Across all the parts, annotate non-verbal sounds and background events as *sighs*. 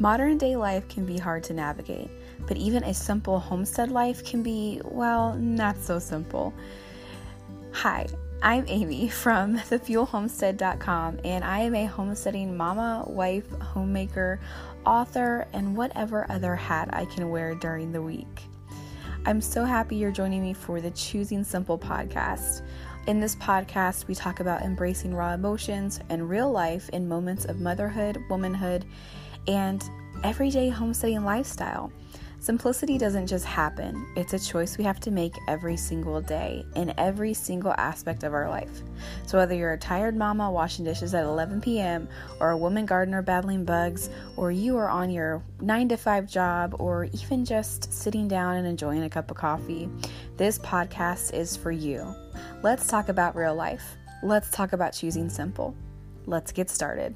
Modern day life can be hard to navigate, but even a simple homestead life can be, well, not so simple. Hi, I'm Amy from *laughs* thefewellhomestead.com, and I am a homesteading mama, wife, homemaker, author, and whatever other hat I can wear during the week. I'm so happy you're joining me for the Choosing Simple podcast. In this podcast, we talk about embracing raw emotions and real life in moments of motherhood, womanhood, and everyday homesteading lifestyle. Simplicity doesn't just happen, it's a choice we have to make every single day in every single aspect of our life. So, whether you're a tired mama washing dishes at 11 p.m., or a woman gardener battling bugs, or you are on your 9 to 5 job, or even just sitting down and enjoying a cup of coffee, this podcast is for you. Let's talk about real life. Let's talk about choosing simple. Let's get started.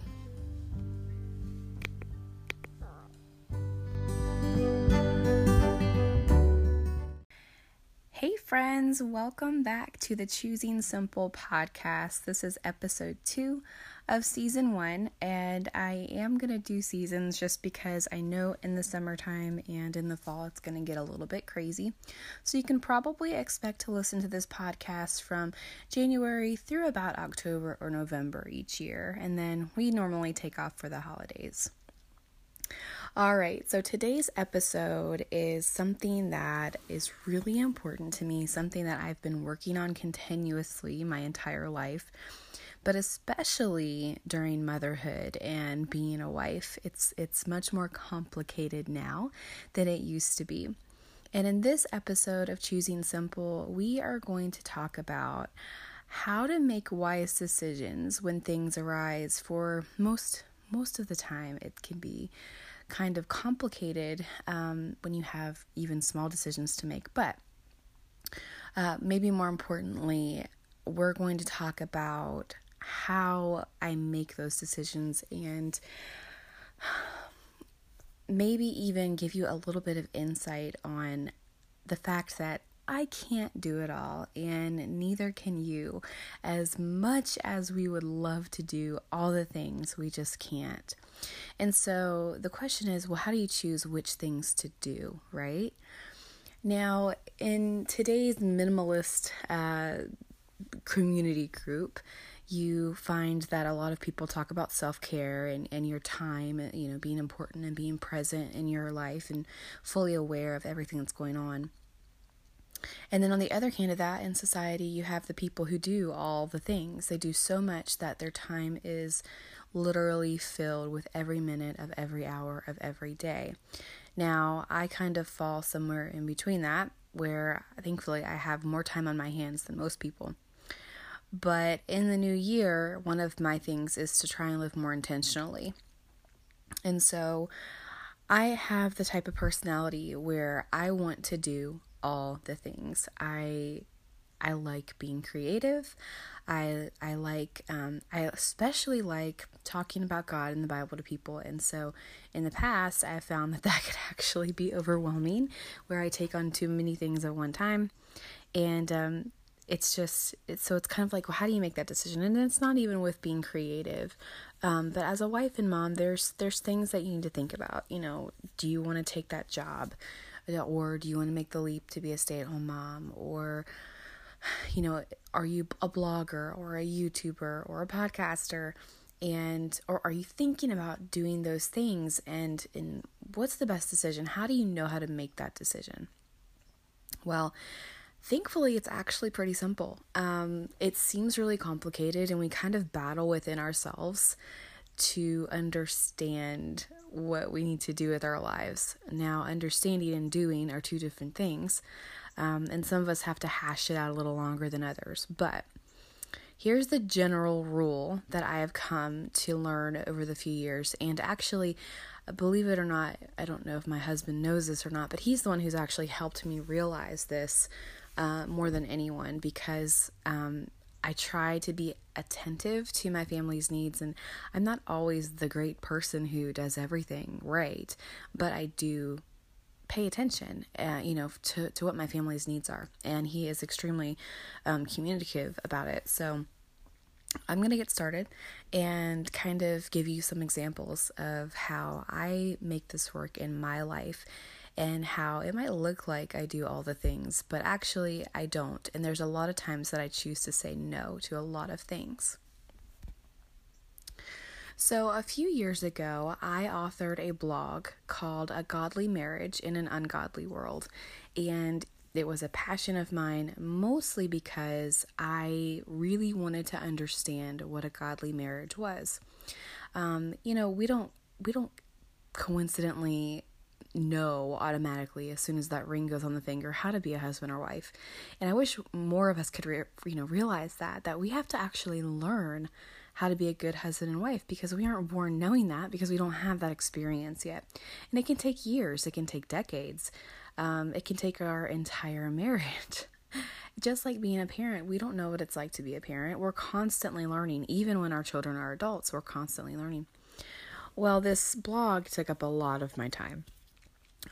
Friends, welcome back to the Choosing Simple podcast. This is episode two of season one, and I am going to do seasons just because I know in the summertime and in the fall it's going to get a little bit crazy. So, you can probably expect to listen to this podcast from January through about October or November each year, and then we normally take off for the holidays. All right, so today's episode is something that is really important to me, something that I've been working on continuously my entire life, but especially during motherhood and being a wife. It's it's much more complicated now than it used to be. And in this episode of Choosing Simple, we are going to talk about how to make wise decisions when things arise for most most of the time it can be kind of complicated um, when you have even small decisions to make. But uh, maybe more importantly, we're going to talk about how I make those decisions and *sighs* maybe even give you a little bit of insight on the fact that I can't do it all, and neither can you. As much as we would love to do all the things, we just can't. And so the question is well, how do you choose which things to do, right? Now, in today's minimalist uh, community group, you find that a lot of people talk about self care and, and your time, you know, being important and being present in your life and fully aware of everything that's going on. And then on the other hand of that, in society, you have the people who do all the things. They do so much that their time is literally filled with every minute of every hour of every day. Now, I kind of fall somewhere in between that, where thankfully I have more time on my hands than most people. But in the new year, one of my things is to try and live more intentionally. And so I have the type of personality where I want to do all the things. I I like being creative. I I like um, I especially like talking about God and the Bible to people. And so in the past, I found that that *laughs* could actually be overwhelming, where I take on too many things at one time, and um, it's just it's so it's kind of like well, how do you make that decision? And it's not even with being creative. Um, but as a wife and mom, there's there's things that you need to think about. You know, do you want to take that job? or do you want to make the leap to be a stay-at-home mom or you know are you a blogger or a youtuber or a podcaster? And or are you thinking about doing those things? And and what's the best decision? How do you know how to make that decision? Well thankfully it's actually pretty simple. Um, it seems really complicated and we kind of battle within ourselves to understand what we need to do with our lives. Now, understanding and doing are two different things, um, and some of us have to hash it out a little longer than others. But here's the general rule that I have come to learn over the few years, and actually, believe it or not, I don't know if my husband knows this or not, but he's the one who's actually helped me realize this uh, more than anyone because um, I try to be attentive to my family's needs, and I'm not always the great person who does everything right, but I do pay attention, uh, you know, to, to what my family's needs are. And he is extremely um, communicative about it. So, I'm going to get started and kind of give you some examples of how I make this work in my life and how it might look like I do all the things, but actually I don't. And there's a lot of times that I choose to say no to a lot of things. So, a few years ago, I authored a blog called A Godly Marriage in an Ungodly World. And it was a passion of mine, mostly because I really wanted to understand what a godly marriage was. Um, you know, we don't we don't coincidentally know automatically as soon as that ring goes on the finger how to be a husband or wife. And I wish more of us could re- you know realize that that we have to actually learn how to be a good husband and wife because we aren't born knowing that because we don't have that experience yet. And it can take years, it can take decades. Um, it can take our entire marriage. *laughs* Just like being a parent, we don't know what it's like to be a parent. We're constantly learning, even when our children are adults, we're constantly learning. Well, this blog took up a lot of my time.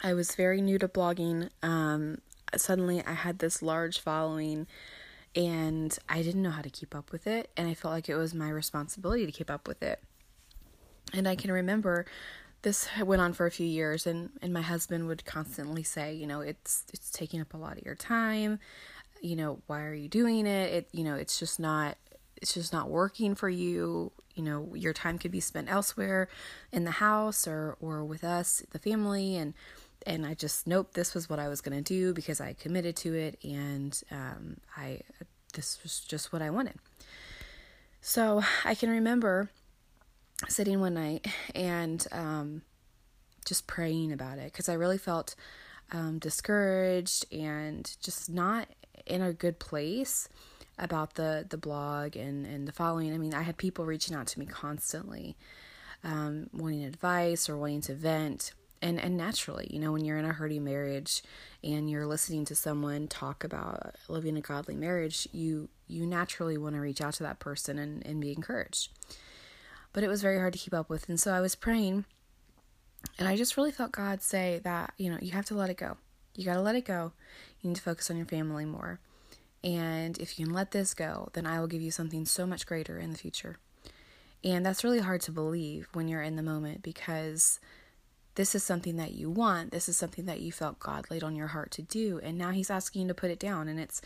I was very new to blogging. Um, suddenly, I had this large following, and I didn't know how to keep up with it. And I felt like it was my responsibility to keep up with it. And I can remember this went on for a few years, and, and my husband would constantly say, you know, it's it's taking up a lot of your time. You know, why are you doing it? It you know, it's just not it's just not working for you you know your time could be spent elsewhere in the house or or with us the family and and i just nope this was what i was going to do because i committed to it and um, i this was just what i wanted so i can remember sitting one night and um, just praying about it because i really felt um, discouraged and just not in a good place about the the blog and and the following. I mean, I had people reaching out to me constantly, um, wanting advice or wanting to vent. And and naturally, you know, when you're in a hurting marriage and you're listening to someone talk about living a godly marriage, you you naturally want to reach out to that person and, and be encouraged. But it was very hard to keep up with. And so I was praying and I just really felt God say that, you know, you have to let it go. You got to let it go. You need to focus on your family more. And if you can let this go, then I will give you something so much greater in the future. And that's really hard to believe when you're in the moment because this is something that you want. This is something that you felt God laid on your heart to do. And now he's asking you to put it down. And it's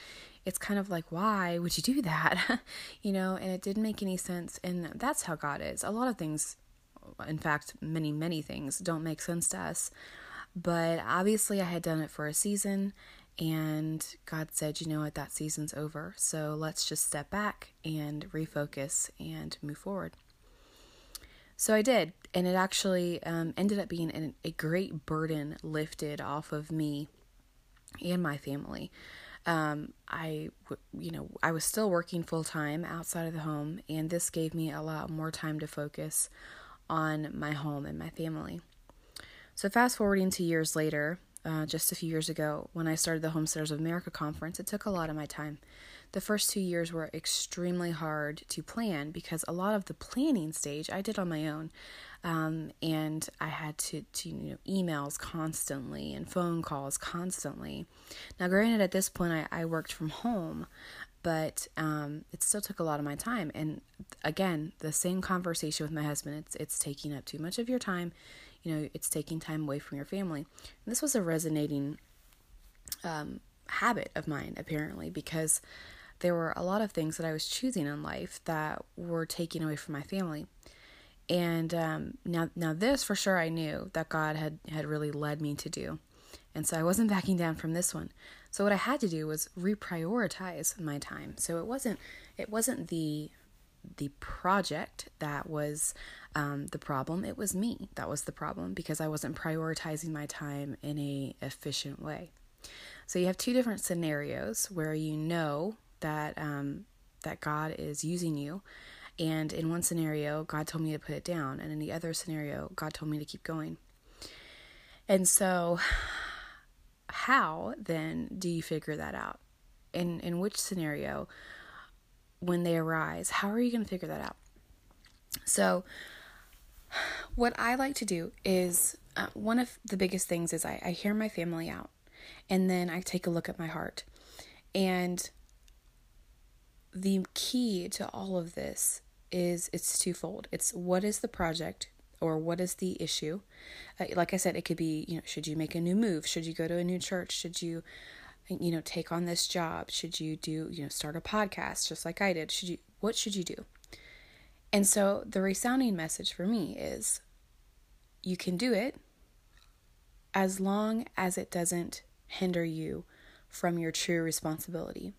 it's kind of like, why would you do that? *laughs* you know, and it didn't make any sense. And that's how God is. A lot of things, in fact, many, many things don't make sense to us. But obviously, I had done it for a season and God said, you know what, that season's over. So let's just step back and refocus and move forward. So I did. And it actually um, ended up being an, a great burden lifted off of me and my family. Um, I, you know, I was still working full time outside of the home, and this gave me a lot more time to focus on my home and my family. So, fast forwarding to years later, uh, just a few years ago when I started the Homesteaders of America conference, it took a lot of my time. The first two years were extremely hard to plan because a lot of the planning stage I did on my own. Um, and I had to, to, you know, emails constantly and phone calls constantly. Now, granted, at this point, I, I worked from home, but um, it still took a lot of my time. And again, the same conversation with my husband it's, it's taking up too much of your time you know, it's taking time away from your family. And this was a resonating um, habit of mine, apparently, because there were a lot of things that I was choosing in life that were taking away from my family. And um, now, now this for sure I knew that God had had really led me to do, and so I wasn't backing down from this one. So what I had to do was reprioritize my time. So it wasn't it wasn't the the project that was um, the problem. It was me that was the problem because I wasn't prioritizing my time in a efficient way. So you have two different scenarios where you know that um, that God is using you, and in one scenario, God told me to put it down, and in the other scenario, God told me to keep going. And so, how then do you figure that out? In in which scenario? when they arise. How are you going to figure that out? So, what I like to do is uh, one of the biggest things is I, I hear my family out and then I take a look at my heart. And the key to all of this is it's twofold. It's what is the project or what is the issue? Uh, like I said, it could be, you know, should you make a new move? Should you go to a new church? Should you, you know, take on this job? Should you do, you know, start a podcast just like I did? Should you, what should you do? And so the resounding message for me is you can do it as long as it doesn't hinder you from your true responsibility.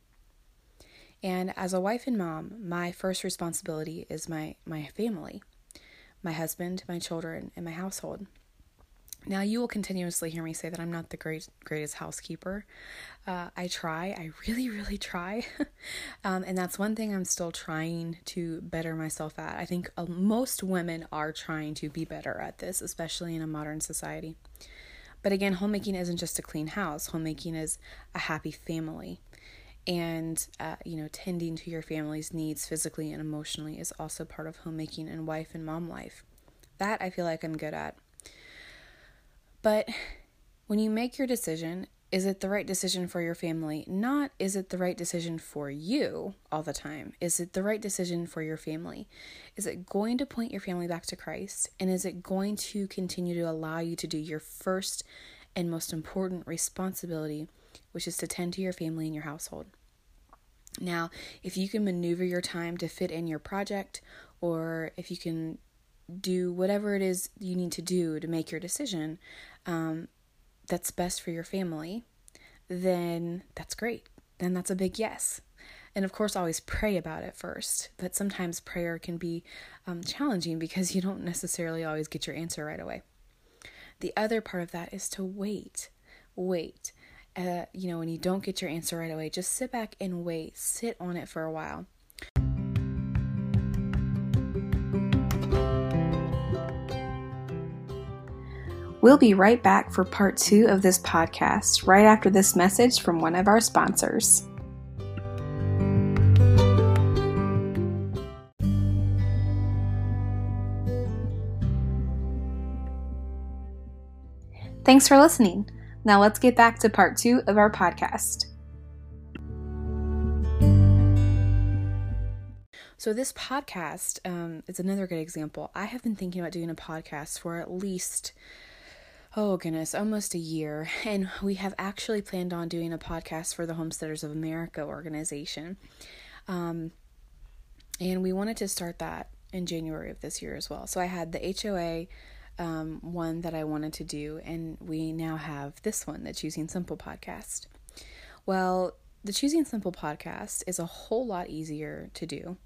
And as a wife and mom, my first responsibility is my, my family, my husband, my children, and my household. Now, you will continuously hear me say that I'm not the great, greatest housekeeper. Uh, I try, I really, really try. *laughs* um, and that's one thing I'm still trying to better myself at. I think uh, most women are trying to be better at this, especially in a modern society. But again, homemaking isn't just a clean house, homemaking is a happy family and uh, you know tending to your family's needs physically and emotionally is also part of homemaking and wife and mom life. That i feel like i'm good at. But when you make your decision is it the right decision for your family? Not is it the right decision for you all the time? Is it the right decision for your family? Is it going to point your family back to christ? And is it going to continue to allow you to do your first and most important responsibility which is to tend to your family and your household now, if you can maneuver your time to fit in your project, or if you can do whatever it is you need to do to make your decision um, that's best for your family, then that's great. Then that's a big yes. And of course, always pray about it first. But sometimes prayer can be um, challenging because you don't necessarily always get your answer right away. The other part of that is to wait. Wait uh, you know, when you don't get your answer right away, just sit back and wait. Sit on it for a while. We'll be right back for part two of this podcast right after this message from one of our sponsors. Thanks for listening. Now let's get back to part two of our podcast. So, this podcast um, is another good example. I have been thinking about doing a podcast for at least, oh goodness, almost a year. And we have actually planned on doing a podcast for the Homesteaders of America organization. Um, and we wanted to start that in January of this year as well. So, I had the HOA um, one that I wanted to do, and we now have this one, the Choosing Simple podcast. Well, the Choosing Simple podcast is a whole lot easier to do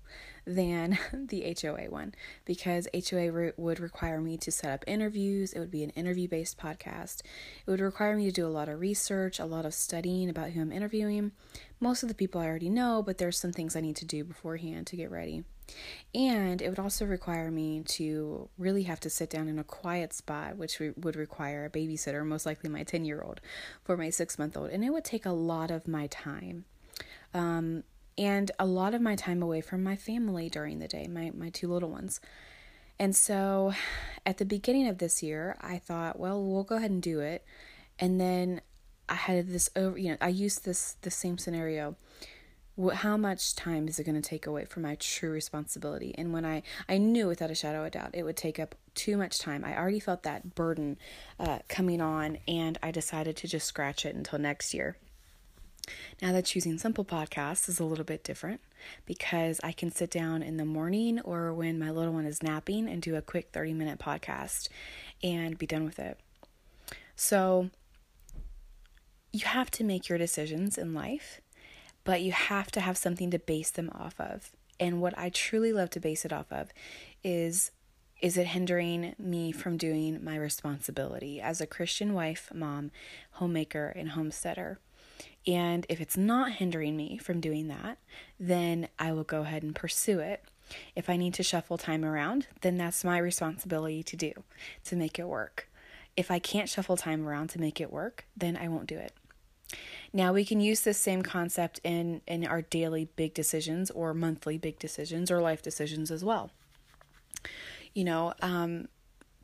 than *laughs* the HOA one because HOA re- would require me to set up interviews. It would be an interview based podcast. It would require me to do a lot of research, a lot of studying about who I'm interviewing. Most of the people I already know, but there's some things I need to do beforehand to get ready. And it would also require me to really have to sit down in a quiet spot, which would require a babysitter, most likely my 10 year old, for my six month old. And it would take a lot of my time. Um, and a lot of my time away from my family during the day, my, my two little ones. And so at the beginning of this year, I thought, well, we'll go ahead and do it. And then I had this over, you know, I used this the same scenario how much time is it going to take away from my true responsibility and when i i knew without a shadow of doubt it would take up too much time i already felt that burden uh, coming on and i decided to just scratch it until next year now the choosing simple podcast is a little bit different because i can sit down in the morning or when my little one is napping and do a quick 30 minute podcast and be done with it so you have to make your decisions in life but you have to have something to base them off of. And what I truly love to base it off of is is it hindering me from doing my responsibility as a Christian wife, mom, homemaker, and homesteader? And if it's not hindering me from doing that, then I will go ahead and pursue it. If I need to shuffle time around, then that's my responsibility to do, to make it work. If I can't shuffle time around to make it work, then I won't do it. Now we can use this same concept in in our daily big decisions or monthly big decisions or life decisions as well. You know, um,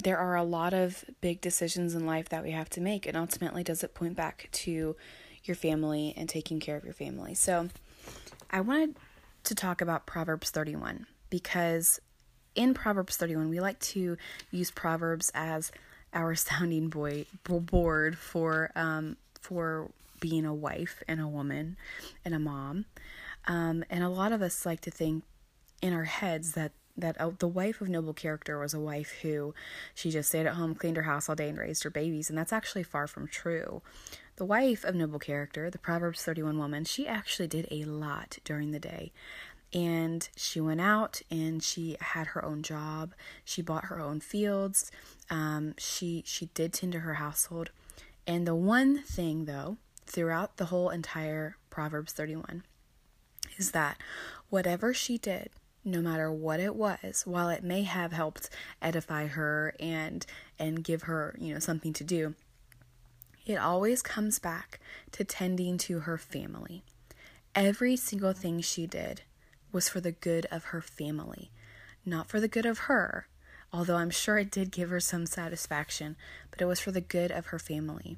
there are a lot of big decisions in life that we have to make, and ultimately, does it point back to your family and taking care of your family? So, I wanted to talk about Proverbs 31 because in Proverbs 31, we like to use Proverbs as our *laughs* sounding boy, board for um, for being a wife and a woman and a mom. Um, and a lot of us like to think in our heads that that uh, the wife of noble character was a wife who she just stayed at home, cleaned her house all day, and raised her babies. And that's actually far from true. The wife of noble character, the Proverbs 31 woman, she actually did a lot during the day. And she went out and she had her own job. She bought her own fields. Um, she she did tend to her household. And the one thing though, throughout the whole entire Proverbs 31, is that whatever she did, no matter what it was, while it may have helped edify her and and give her, you know, something to do, it always comes back to tending to her family. Every single thing she did was for the good of her family, not for the good of her, although I'm sure it did give her some satisfaction, but it was for the good of her family.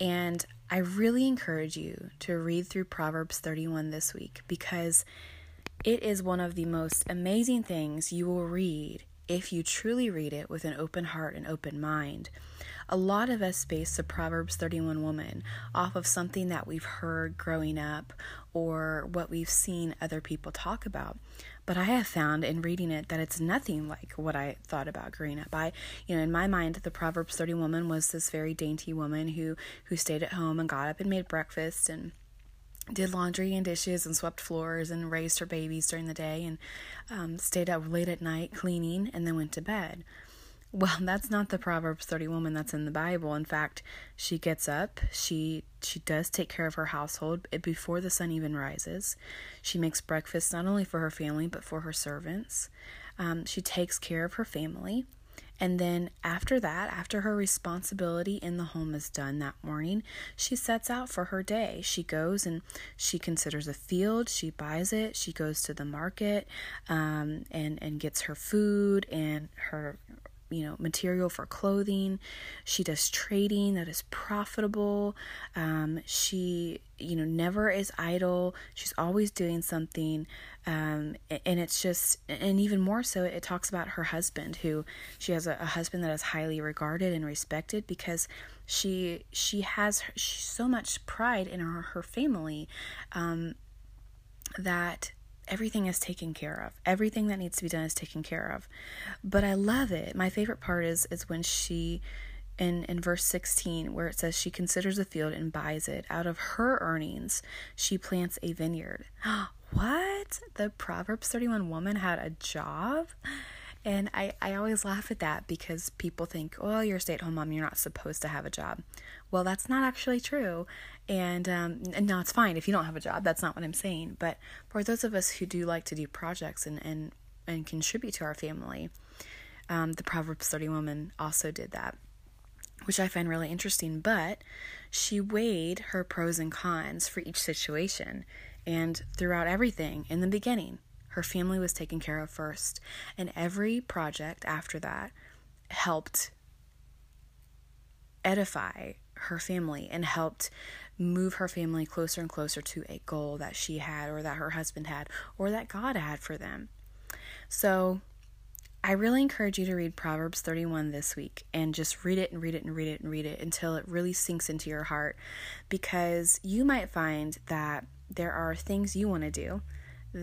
And I really encourage you to read through Proverbs 31 this week because it is one of the most amazing things you will read if you truly read it with an open heart and open mind. A lot of us base the Proverbs 31 woman off of something that we've heard growing up or what we've seen other people talk about. But I have found in reading it that it's nothing like what I thought about growing up. I, you know, in my mind, the Proverbs 30 woman was this very dainty woman who who stayed at home and got up and made breakfast and did laundry and dishes and swept floors and raised her babies during the day and um, stayed up late at night cleaning and then went to bed. Well, *laughs* that's not the Proverbs 30 woman that's in the Bible. In fact, she gets up, she she does take care of her household before the sun even rises. She makes breakfast not only for her family but for her servants. Um, she takes care of her family. And then after that, after her responsibility in the home is done that morning, she sets out for her day. She goes and she considers a field, she buys it, she goes to the market um, and, and gets her food and her you know material for clothing. She does trading that is profitable. Um, she you know never is idle. She's always doing something. Um, and it's just and even more so it talks about her husband who she has a, a husband that is highly regarded and respected because she she has so much pride in her, her family um, that everything is taken care of. Everything that needs to be done is taken care of. But I love it. My favorite part is is when she in in verse 16 where it says she considers a field and buys it out of her earnings she plants a vineyard *gasps* what the proverbs 31 woman had a job and I, I always laugh at that because people think, oh, you're a stay at home mom, you're not supposed to have a job. Well, that's not actually true. And, um, and no, it's fine if you don't have a job. That's not what I'm saying. But for those of us who do like to do projects and, and, and contribute to our family, um, the Proverbs 30 woman also did that, which I find really interesting. But she weighed her pros and cons for each situation and throughout everything in the beginning her family was taken care of first. And every project after that helped edify her family and helped move her family closer and closer to a goal that she had or that her husband had or that God had for them. So I really encourage you to read Proverbs 31 this week and just read it and read it and read it and read it until it really sinks into your heart because you might find that there are things you want to do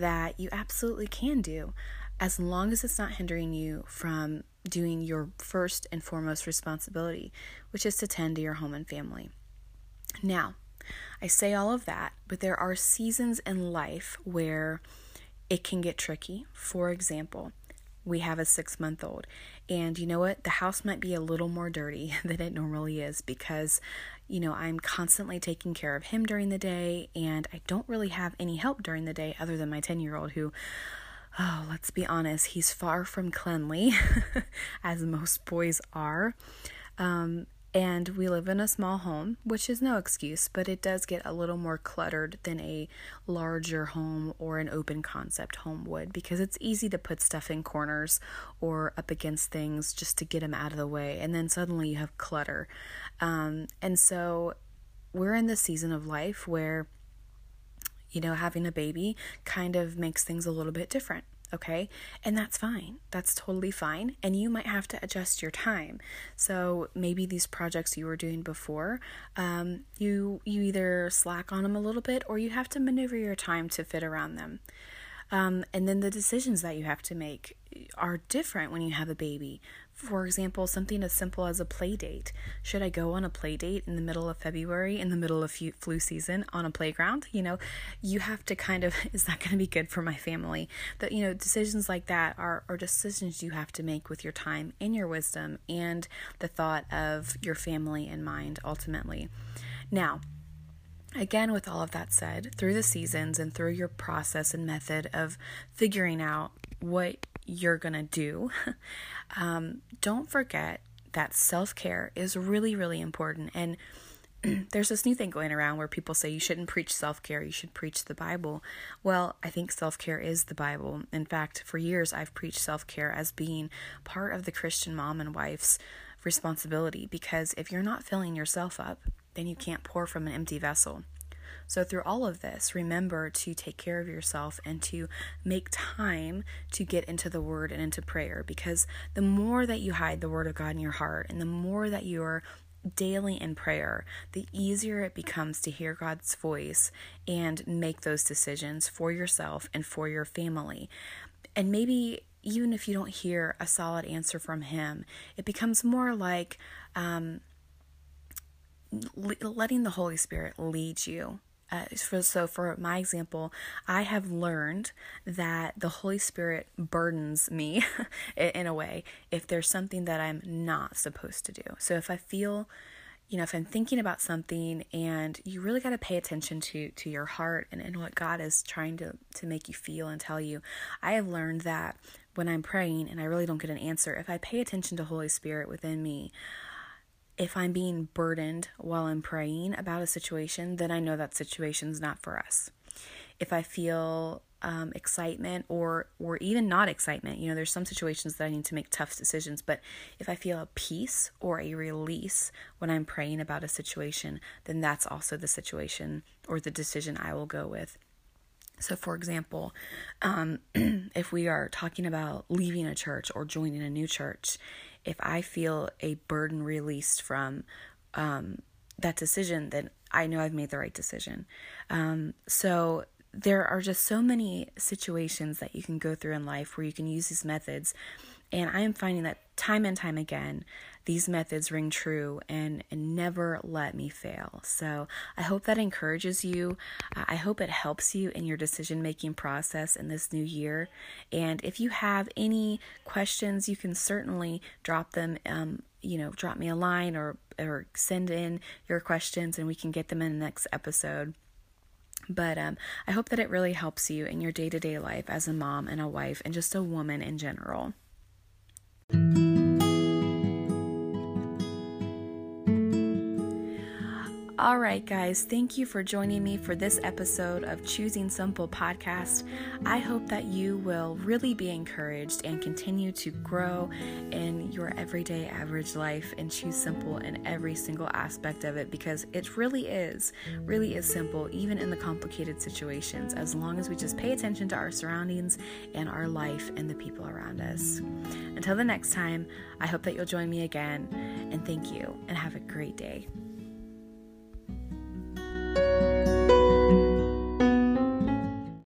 that you absolutely can do as long as it's not hindering you from doing your first and foremost responsibility, which is to tend to your home and family. Now, I say all of that, but there are seasons in life where it can get tricky. For example, we have a six month old, and you know what? The house might be a little more dirty *laughs* than it normally is because you know, I'm constantly taking care of him during the day, and I don't really have any help during the day other than my 10 year old who, oh, let's be honest, he's far from cleanly, *laughs* as most boys are. Um, and we live in a small home, which is no excuse, but it does get a little more cluttered than a larger home or an open concept home would because it's easy to put stuff in corners or up against things just to get them out of the way. And then suddenly you have clutter. Um, and so we're in this season of life where You know, having a baby kind of makes things a little bit different okay? And that's fine. That's totally fine. And you might have to adjust your time. So maybe these projects you were doing before um, you you either slack on them a little bit or you have to maneuver your time to fit around them um, and then the decisions that you have to make are different when you have a baby. For example, something as simple as a play date. Should I go on a play date in the middle of February, in the middle of flu season, on a playground? You know, you have to kind of, *laughs* is that going to be good for my family? That, you know, decisions like that are, are decisions you have to make with your time and your wisdom and the thought of your family in mind ultimately. Now, Again, with all of that said, through the seasons and through your process and method of figuring out what you're going to do, *laughs* um, don't forget that self care is really, really important. And *clears throat* there's this new thing going around where people say you shouldn't preach self care, you should preach the Bible. Well, I think self care is the Bible. In fact, for years I've preached self care as being part of the Christian mom and wife's responsibility because if you're not filling yourself up, then you can't pour from an empty vessel. So, through all of this, remember to take care of yourself and to make time to get into the Word and into prayer because the more that you hide the Word of God in your heart and the more that you are daily in prayer, the easier it becomes to hear God's voice and make those decisions for yourself and for your family. And maybe even if you don't hear a solid answer from Him, it becomes more like, um, letting the Holy Spirit lead you. Uh, for, so, for my example, I have learned that the Holy Spirit burdens me *laughs* in a way if there's something that I'm not supposed to do. So, if I feel, you know, if I'm thinking about something and you really got to pay attention to to your heart and, and what God is trying to, to make you feel and tell you, I have learned that when I'm praying and I really don't get an answer, if I pay attention to Holy Spirit within me, if I'm being burdened while I'm praying about a situation, then I know that situation's not for us. If I feel um, excitement or or even not excitement, you know, there's some situations that I need to make tough decisions, but if I feel a peace or a release when I'm praying about a situation, then that's also the situation or the decision I will go with. So, for example, um, *clears throat* if we are talking about leaving a church or joining a new church, if I feel a burden released from um, that decision, then I know I've made the right decision. Um, so there are just so many situations that you can go through in life where you can use these methods. And I am finding that time and time again, these methods ring true and, and never let me fail. So I hope that encourages you. I hope it helps you in your decision making process in this new year. And if you have any questions, you can certainly drop them. Um, you know, drop me a line or or send in your questions, and we can get them in the next episode. But um, I hope that it really helps you in your day to day life as a mom and a wife and just a woman in general. All right, guys, thank you for joining me for this episode of Choosing Simple podcast. I hope that you will really be encouraged and continue to grow in your everyday average life and choose simple in every single aspect of it because it really is, really is simple, even in the complicated situations, as long as we just pay attention to our surroundings and our life and the people around us. Until the next time, I hope that you'll join me again, and thank you, and have a great day.